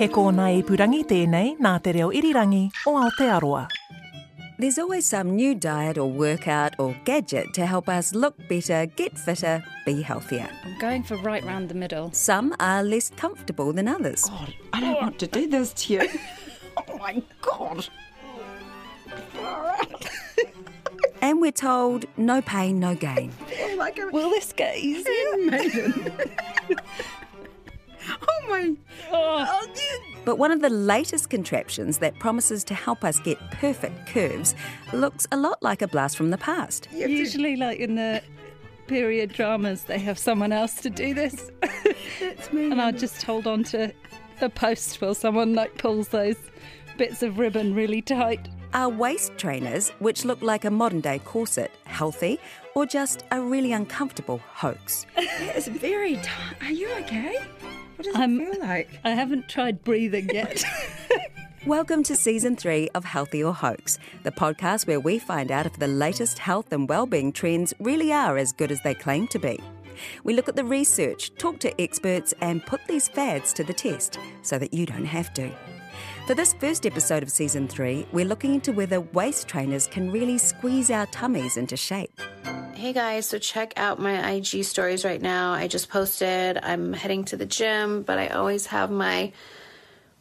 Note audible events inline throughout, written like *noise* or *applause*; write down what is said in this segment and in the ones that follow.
He kōna ipurangi tēnei nā te reo irirangi o Aotearoa. There's always some new diet or workout or gadget to help us look better, get fitter, be healthier. I'm going for right round the middle. Some are less comfortable than others. God, I don't want to do this to you. *laughs* oh my God. *laughs* And we're told no pain, no gain. Oh like a Will this get easier? maiden. *laughs* *laughs* oh my. Oh, But one of the latest contraptions that promises to help us get perfect curves looks a lot like a blast from the past. Usually, like in the period dramas, they have someone else to do this. *laughs* That's me. and I just hold on to a post while someone like pulls those bits of ribbon really tight. Are waist trainers, which look like a modern day corset, healthy or just a really uncomfortable hoax? It's very tight. Are you okay? What does I'm- it um, feel like? I haven't tried breathing yet. *laughs* Welcome to season three of Healthy or Hoax, the podcast where we find out if the latest health and well-being trends really are as good as they claim to be. We look at the research, talk to experts, and put these fads to the test so that you don't have to. For this first episode of season three, we're looking into whether waist trainers can really squeeze our tummies into shape. Hey guys, so check out my IG stories right now. I just posted I'm heading to the gym, but I always have my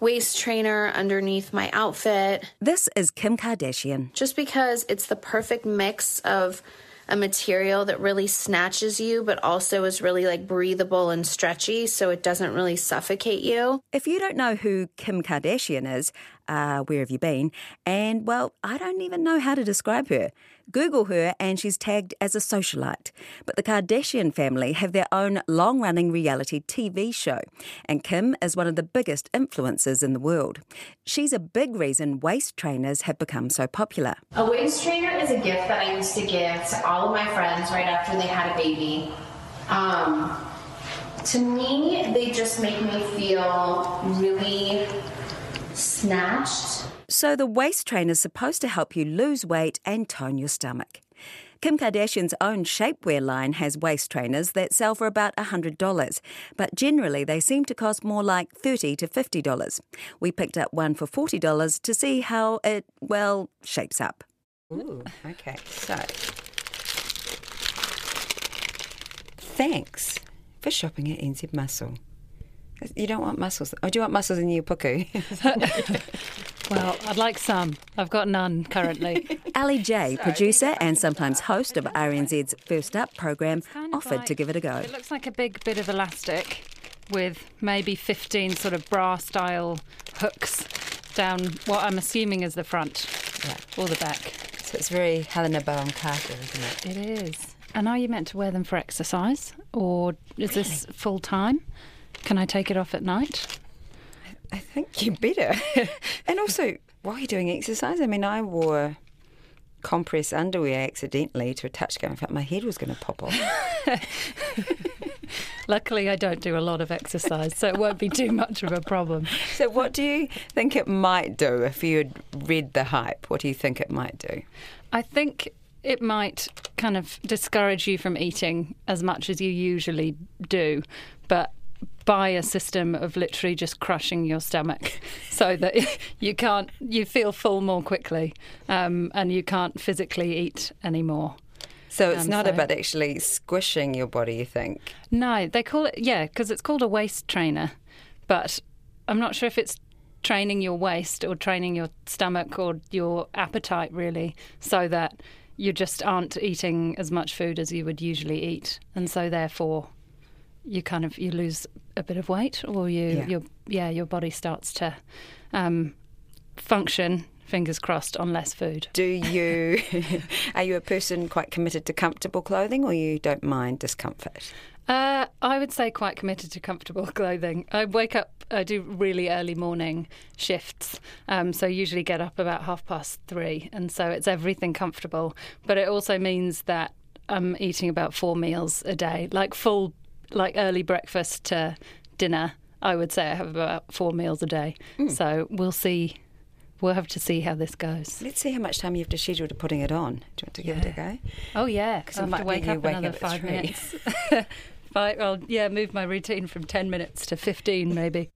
waist trainer underneath my outfit This is Kim Kardashian. just because it's the perfect mix of a material that really snatches you but also is really like breathable and stretchy so it doesn't really suffocate you. If you don't know who Kim Kardashian is, uh, where have you been? And well, I don't even know how to describe her. Google her and she's tagged as a socialite. But the Kardashian family have their own long running reality TV show, and Kim is one of the biggest influencers in the world. She's a big reason waist trainers have become so popular. A waist trainer is a gift that I used to give to all of my friends right after they had a baby. Um, to me, they just make me feel really snatched. So the waist trainer is supposed to help you lose weight and tone your stomach. Kim Kardashian's own shapewear line has waist trainers that sell for about $100, but generally they seem to cost more like $30 to $50. We picked up one for $40 to see how it, well, shapes up. Ooh, okay. So, thanks for shopping at NZ Muscle. You don't want muscles. Oh, do you want muscles in your puku? *laughs* well, I'd like some. I've got none currently. *laughs* Ali J, producer and sometimes host of RNZ's First Up program, Kind of offered to give it a go. It looks like a big bit of elastic with maybe 15 sort of bra style hooks down what I'm assuming is the front Yeah. or the back. so it's very Helena Bonham Carter, isn't it? It is. And are you meant to wear them for exercise or is this full time? Can I take it off at night? I think you better. *laughs* and also, while you're doing exercise, I mean, I wore compress underwear accidentally to a touch game. In fact, my head was going to pop off. *laughs* Luckily, I don't do a lot of exercise, so it won't be too much of a problem. so, what do you think it might do if you'd read the hype? What do you think it might do? I think it might kind of discourage you from eating as much as you usually do, but by a system of literally just crushing your stomach *laughs* so that *laughs* you can't, you feel full more quickly um, and you can't physically eat anymore. So, it's Um, not so- about actually squishing your body, you think? No, they call it, yeah, because it's called a waist trainer, but I'm not sure if it's training your waist or training your stomach or your appetite really so that you just aren't eating as much food as you would usually eat and so therefore you kind of you lose a bit of weight or you Yeah. your yeah your body starts to um, function fingers crossed on less food Do you, *laughs* are you a person quite committed to comfortable clothing or you don't mind discomfort? Uh, I would say quite committed to comfortable *laughs* clothing. I wake up, I do really early morning shifts, um, so I usually get up about half past three, and so it's everything comfortable. But it also means that I'm eating about four meals a day, like full, like early breakfast to dinner. I would say I have about four meals a day. Hmm. So we'll see. We'll have to see how this goes. Let's see how much time you have to schedule to putting it on. Do you want to give it a go? Oh yeah, because I have might to wake you up wake another up five three. minutes. *laughs* *laughs* five, well, yeah, move my routine from ten minutes to fifteen, maybe.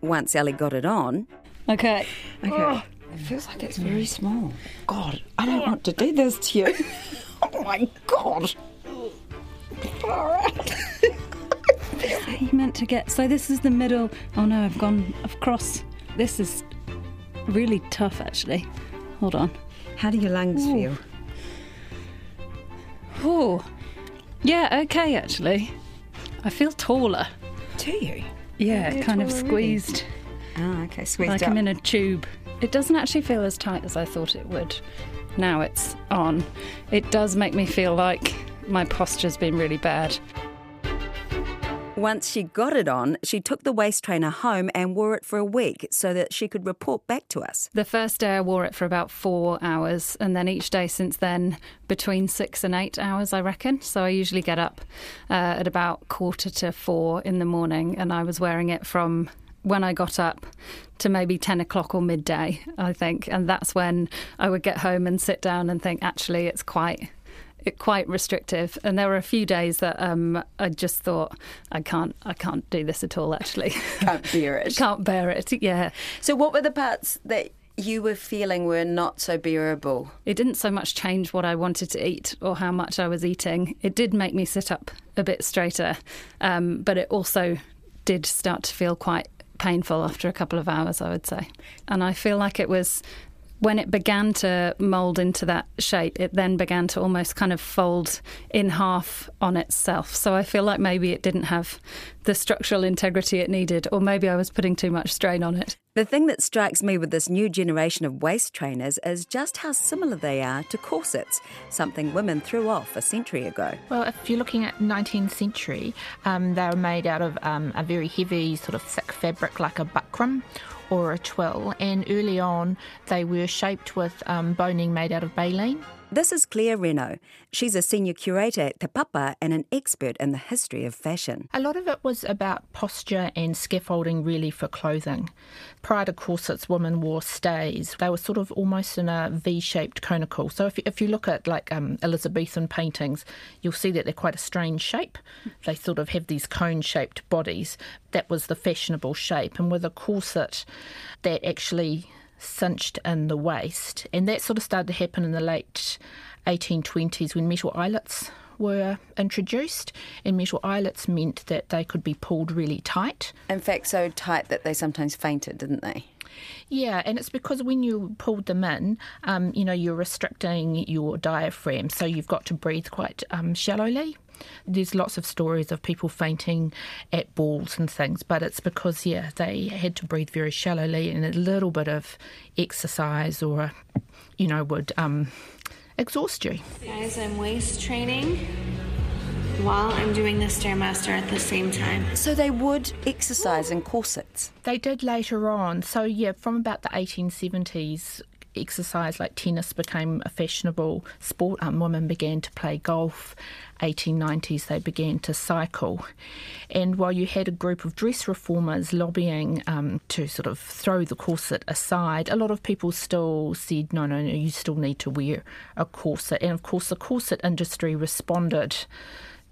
Once Ellie got it on, Okay. Okay. Oh. It feels like it's very small. God, I don't want to do this to you. *laughs* oh my God. You meant to get. So this is the middle. Oh no, I've gone across. This is really tough, actually. Hold on. How do your lungs feel? Oh, yeah. Okay, actually, I feel taller. Do you? Yeah, You're kind of already. squeezed, Oh, okay. Squeezed like up. I'm in a tube. It doesn't actually feel as tight as I thought it would. Now it's on. It does make me feel like my posture's been really bad. once she got it on, she took the waist trainer home and wore it for a week so that she could report back to us. The first day I wore it for about four hours, and then each day since then between six and eight hours, I reckon. So I usually get up uh, at about quarter to four in the morning, and I was wearing it from when I got up to maybe 10 o'clock or midday, I think. And that's when I would get home and sit down and think, actually, it's quite. It quite restrictive, and there were a few days that um, I just thought I can't, I can't do this at all. Actually, *laughs* Can't bear it. *laughs* can't bear it. Yeah, So, what were the parts that you were feeling were not so bearable? It didn't so much change what I wanted to eat or how much I was eating. It did make me sit up a bit straighter, um, but it also did start to feel quite painful after a couple of hours, I would say. And I feel like it was when it began to mould into that shape, it then began to almost kind of fold in half on itself. So I feel like maybe it didn't have the structural integrity it needed, or maybe I was putting too much strain on it. The thing that strikes me with this new generation of waist trainers is just how similar they are to corsets, something women threw off a century ago. Well, if you're looking at 19th century, um, they were made out of um, a very heavy, sort of thick fabric like a buckram or a twill, and early on they were shaped with um, boning made out of baleen. This is Claire Regnault. She's a senior curator at Te Papa and an expert in the history of fashion. A lot of it was about posture and scaffolding, really, for clothing. Prior to corsets, women wore stays. They were sort of almost in a V shaped conical. So if you, if you look at like um, Elizabethan paintings, you'll see that they're quite a strange shape. They sort of have these cone shaped bodies. That was the fashionable shape. And with a corset, that actually cinched in the waist. And that sort of started to happen in the late 1820s when metal eyelets were introduced, and metal eyelets meant that they could be pulled really tight. In fact, so tight that they sometimes fainted, didn't they? Yeah, and it's because when you pulled them in, um, you know, you're restricting your diaphragm, so you've got to breathe quite um, shallowly. There's lots of stories of people fainting at balls and things, but it's because, yeah, they had to breathe very shallowly, and a little bit of exercise or, you know, would um, exhaust you. Guys, I'm waist training while I'm doing the Stairmaster at the same time. So they would exercise in corsets. They did later on. So, yeah, from about the 1870s, exercise like tennis became a fashionable sport. Um, women began to play golf. 1890s, they began to cycle. And while you had a group of dress reformers lobbying um, to sort of throw the corset aside, a lot of people still said, no, no, no, you still need to wear a corset. And of course, the corset industry responded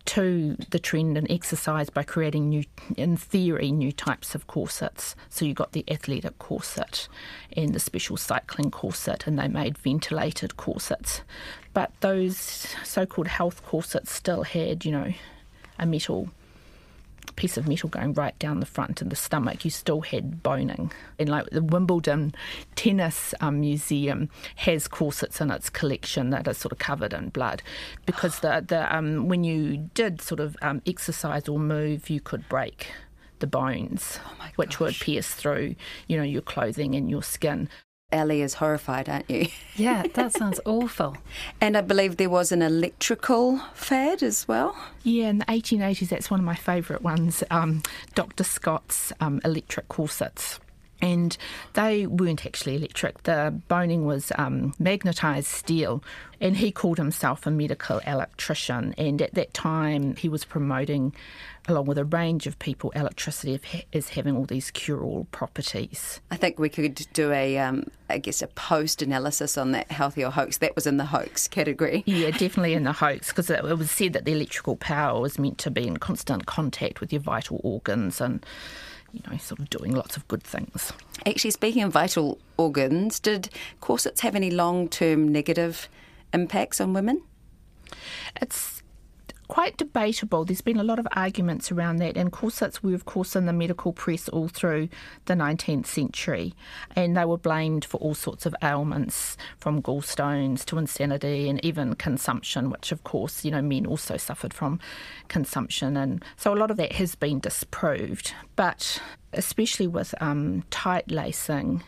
to the trend in exercise by creating new, in theory, new types of corsets. So you got the athletic corset and the special cycling corset, and they made ventilated corsets. But those so-called health corsets still had, you know, a metal piece of metal going right down the front of the stomach, you still had boning. And like the Wimbledon Tennis um, Museum has corsets in its collection that are sort of covered in blood, because the the um, when you did sort of um, exercise or move, you could break the bones, which would pierce through, you know, your clothing and your skin. Ellie is horrified, aren't you? *laughs* Yeah, that sounds awful. And I believe there was an electrical fad as well. Yeah, in the 1880s, that's one of my favourite ones um, Dr. Scott's um, electric corsets. And they weren't actually electric. The boning was um, magnetised steel, and he called himself a medical electrician. And at that time, he was promoting, along with a range of people, electricity is having all these cure-all properties. I think we could do a, um, I guess, a post-analysis on that healthy or hoax. That was in the hoax category. Yeah, *laughs* definitely in the hoax because it was said that the electrical power was meant to be in constant contact with your vital organs and you know, sort of doing lots of good things. Actually, speaking of vital organs, did corsets have any long term negative impacts on women? It's quite debatable. There's been a lot of arguments around that, and corsets were, of course, in the medical press all through the 19th century, and they were blamed for all sorts of ailments, from gallstones to insanity and even consumption, which, of course, you know, men also suffered from consumption, and so a lot of that has been disproved. But especially with um, tight lacing,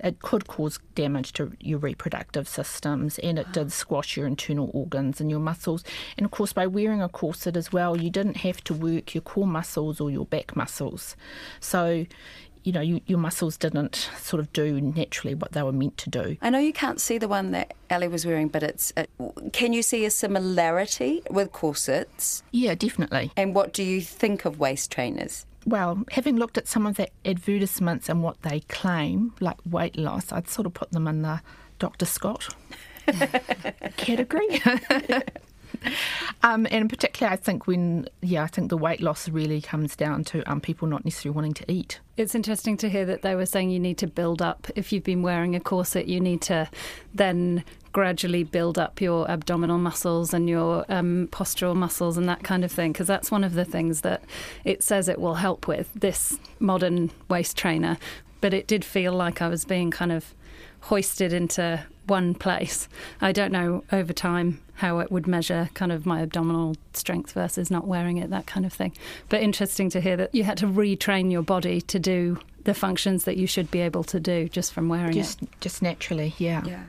it could cause damage to your reproductive systems and it did squash your internal organs and your muscles. And of course, by wearing a corset as well, you didn't have to work your core muscles or your back muscles. So, you know, you, your muscles didn't sort of do naturally what they were meant to do. I know you can't see the one that Ellie was wearing, but it's. It, can you see a similarity with corsets? Yeah, definitely. And what do you think of waist trainers? Well, having looked at some of the advertisements and what they claim, like weight loss, I'd sort of put them in the Dr. Scott *laughs* category. um, and in particular, I think when, yeah, I think the weight loss really comes down to um, people not necessarily wanting to eat. It's interesting to hear that they were saying you need to build up. If you've been wearing a corset, you need to then gradually build up your abdominal muscles and your um, postural muscles and that kind of thing, because that's one of the things that it says it will help with this modern waist trainer. But it did feel like I was being kind of hoisted into one place. I don't know over time how it would measure kind of my abdominal strength versus not wearing it, that kind of thing. But interesting to hear that you had to retrain your body to do the functions that you should be able to do just from wearing just, it. Just naturally, yeah. Yeah.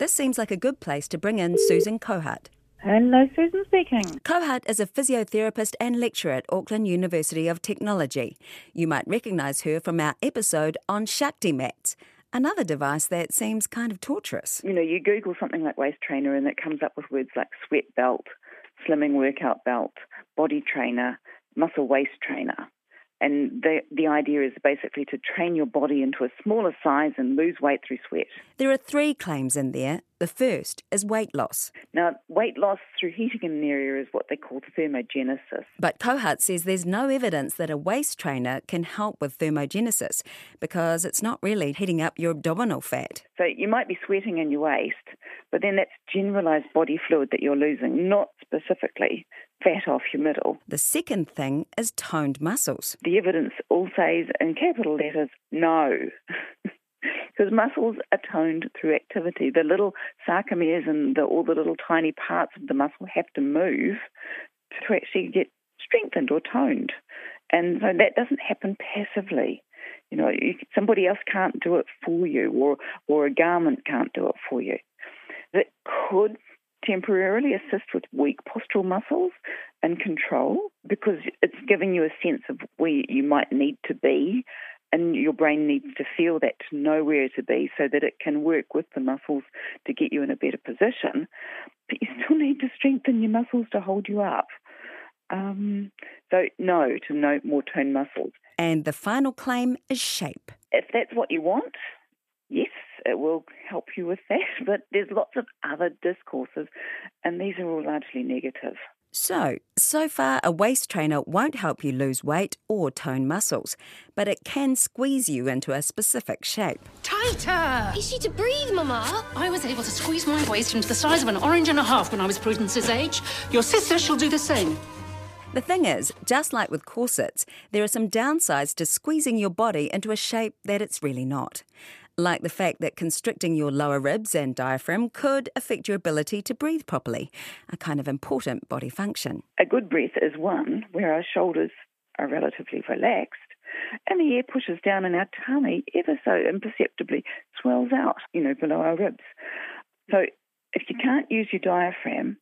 This seems like a good place to bring in Susan Kohut. Hello, Susan speaking. Kohut is a physiotherapist and lecturer at Auckland University of Technology. You might recognise her from our episode on Shakti mats, another device that seems kind of torturous. You know, you Google something like waist trainer and it comes up with words like sweat belt, slimming workout belt, body trainer, muscle waist trainer. And the, the idea is basically to train your body into a smaller size and lose weight through sweat. There are three claims in there. The first is weight loss. Now, weight loss through heating in an area is what they call thermogenesis. But Kohut says there's no evidence that a waist trainer can help with thermogenesis because it's not really heating up your abdominal fat. So you might be sweating in your waist, but then that's generalized body fluid that you're losing, not specifically fat off your middle. The second thing is toned muscles. The evidence all says in capital letters no. *laughs* because muscles are toned through activity. The little sarcomeres and the, all the little tiny parts of the muscle have to move to actually get strengthened or toned. And so that doesn't happen passively. You know, you, somebody else can't do it for you, or or a garment can't do it for you. That could temporarily assist with weak postural muscles and control because it's giving you a sense of where you might need to be and your brain needs to feel that to know where to be so that it can work with the muscles to get you in a better position. But you still need to strengthen your muscles to hold you up. Um, so, no to no more toned muscles. And the final claim is shape. If that's what you want, yes, it will help you with that. *laughs* But there's lots of other discourses, and these are all largely negative. So, so far, a waist trainer won't help you lose weight or tone muscles, but it can squeeze you into a specific shape. Tighter! Easy to breathe, Mama. I was able to squeeze my waist into the size of an orange and a half when I was Prudence's age. Your sister shall do the same. The thing is, just like with corsets, there are some downsides to squeezing your body into a shape that it's really not like the fact that constricting your lower ribs and diaphragm could affect your ability to breathe properly, a kind of important body function. A good breath is one where our shoulders are relatively relaxed and the air pushes down in our tummy ever so imperceptibly, swells out, you know, below our ribs. So if you can't use your diaphragm,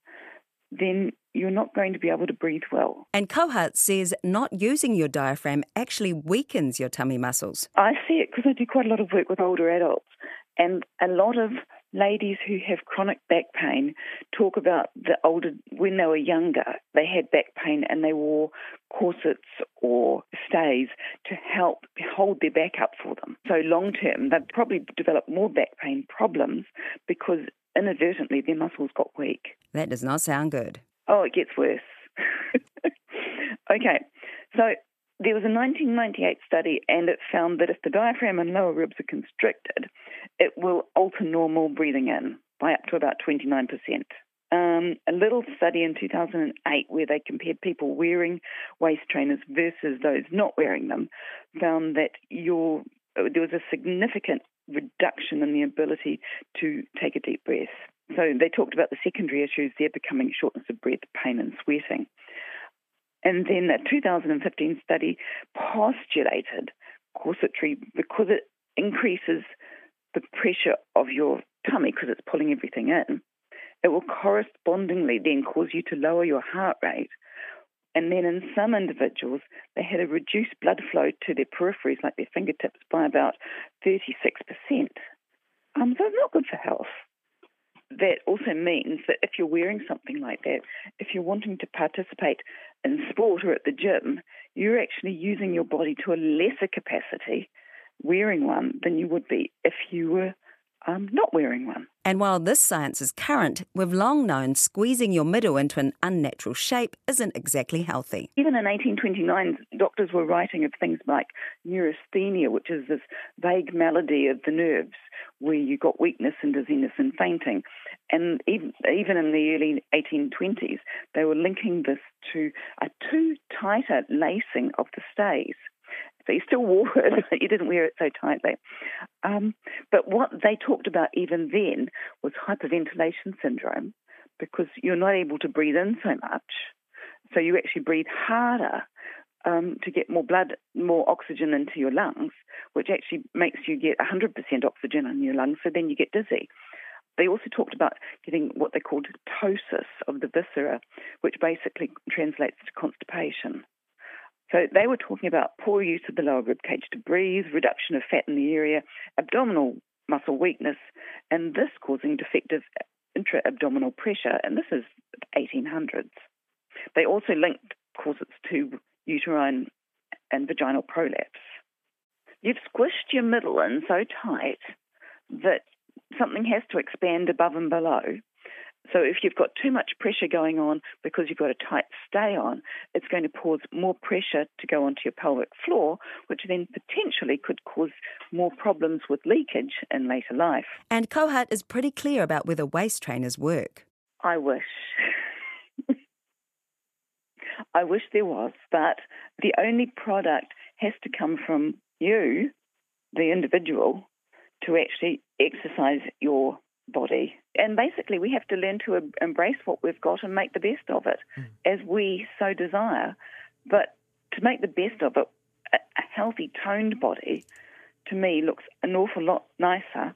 then you're not going to be able to breathe well. And Kohut says not using your diaphragm actually weakens your tummy muscles. I see it because I do quite a lot of work with older adults, and a lot of ladies who have chronic back pain talk about the older when they were younger they had back pain and they wore corsets or stays to help hold their back up for them so long term they've probably developed more back pain problems because inadvertently their muscles got weak. That does not sound good. Oh it gets worse. *laughs* Okay so there was a 1998 study, and it found that if the diaphragm and lower ribs are constricted, it will alter normal breathing in by up to about 29%. Um, a little study in 2008 where they compared people wearing waist trainers versus those not wearing them found that your, there was a significant reduction in the ability to take a deep breath. So they talked about the secondary issues there becoming shortness of breath, pain, and sweating. And then a 2015 study postulated corsetry because it increases the pressure of your tummy because it's pulling everything in. It will correspondingly then cause you to lower your heart rate. And then in some individuals, they had a reduced blood flow to their peripheries, like their fingertips, by about 36%. Um, so it's not good for health that also means that if you're wearing something like that, if you're wanting to participate in sport or at the gym, you're actually using your body to a lesser capacity wearing one than you would be if you were um, not wearing one. And while this science is current, we've long known squeezing your middle into an unnatural shape isn't exactly healthy. Even in 1829, doctors were writing of things like neurasthenia, which is this vague malady of the nerves where you got weakness and dizziness and fainting. And even, even in the early 1820s, they were linking this to a too tighter lacing of the stays. You still wore *laughs* it, you didn't wear it so tightly. Um, but what they talked about even then was hyperventilation syndrome because you're not able to breathe in so much. So you actually breathe harder um, to get more blood, more oxygen into your lungs, which actually makes you get 100% oxygen in your lungs, so then you get dizzy. They also talked about getting what they called ptosis of the viscera, which basically translates to constipation. So they were talking about poor use of the lower rib cage to breathe, reduction of fat in the area, abdominal muscle weakness, and this causing defective intra-abdominal pressure, and this is 1800s. They also linked corsets to uterine and vaginal prolapse. You've squished your middle in so tight that something has to expand above and below, so if you've got too much pressure going on because you've got a tight stay on, it's going to cause more pressure to go onto your pelvic floor, which then potentially could cause more problems with leakage in later life. And Kohut is pretty clear about whether waist trainers work. I wish. I wish there was, but the only product has to come from you, the individual, to actually exercise your body. And basically, we have to learn to embrace what we've got and make the best of it mm. as we so desire. But to make the best of it, a, healthy, toned body, to me, looks an awful lot nicer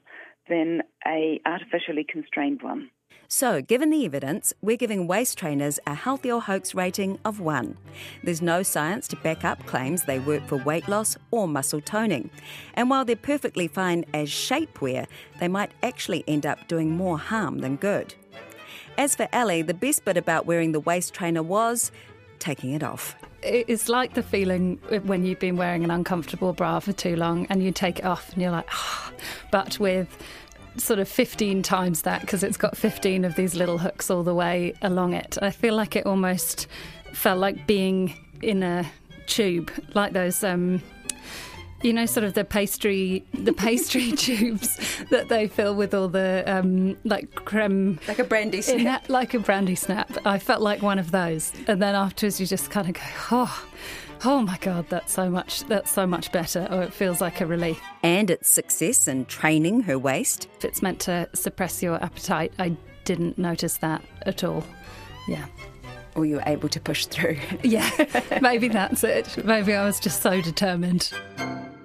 than a artificially constrained one. So, given the evidence, we're giving waist trainers a healthy or hoax rating of 1. There's no science to back up claims they work for weight loss or muscle toning. And while they're perfectly fine as shapewear, they might actually end up doing more harm than good. As for Ali, the best bit about wearing the waist trainer was taking it off. It's like the feeling when you've been wearing an uncomfortable bra for too long and you take it off and you're like, oh. but with sort of 15 times that because it's got 15 of these little hooks all the way along it. I feel like it almost felt like being in a tube, like those. Um, you know, sort of the pastry, the *laughs* pastry *laughs* tubes that they fill with all the um, like creme, like a brandy snap, like a brandy snap. I felt like one of those, and then afterwards you just kind of go, oh, oh my god, that's so much that's so much better, Oh, it feels like a relief. And its success in training her waist. If it's meant to suppress your appetite, I didn't notice that at all. Yeah. Or you were able to push through. *laughs* yeah, *laughs* maybe that's it. Maybe I was just so determined.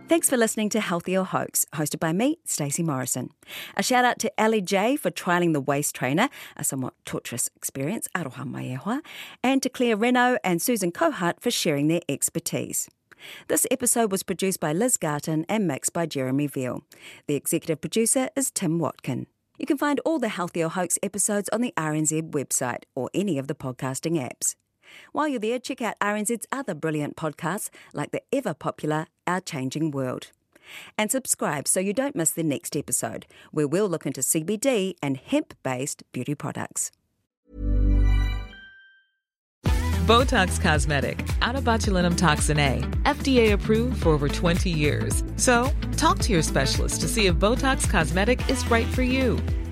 Thanks for listening to Healthy or Hoax, hosted by me, Stacey Morrison. A shout out to Ellie J for trialling the waist trainer, a somewhat torturous experience, aroha and to Claire Regnault and Susan Kohut for sharing their expertise. This episode was produced by Liz Garton and mixed by Jeremy Veal. The executive producer is Tim Watkin. You can find all the Healthy or Hoax episodes on the RNZ website or any of the podcasting apps. While you're there, check out RNZ's other brilliant podcasts like the ever popular Our Changing World. And subscribe so you don't miss the next episode, where we'll look into CBD and hemp based beauty products. Botox Cosmetic, out of botulinum toxin A, FDA approved for over 20 years. So, talk to your specialist to see if Botox Cosmetic is right for you.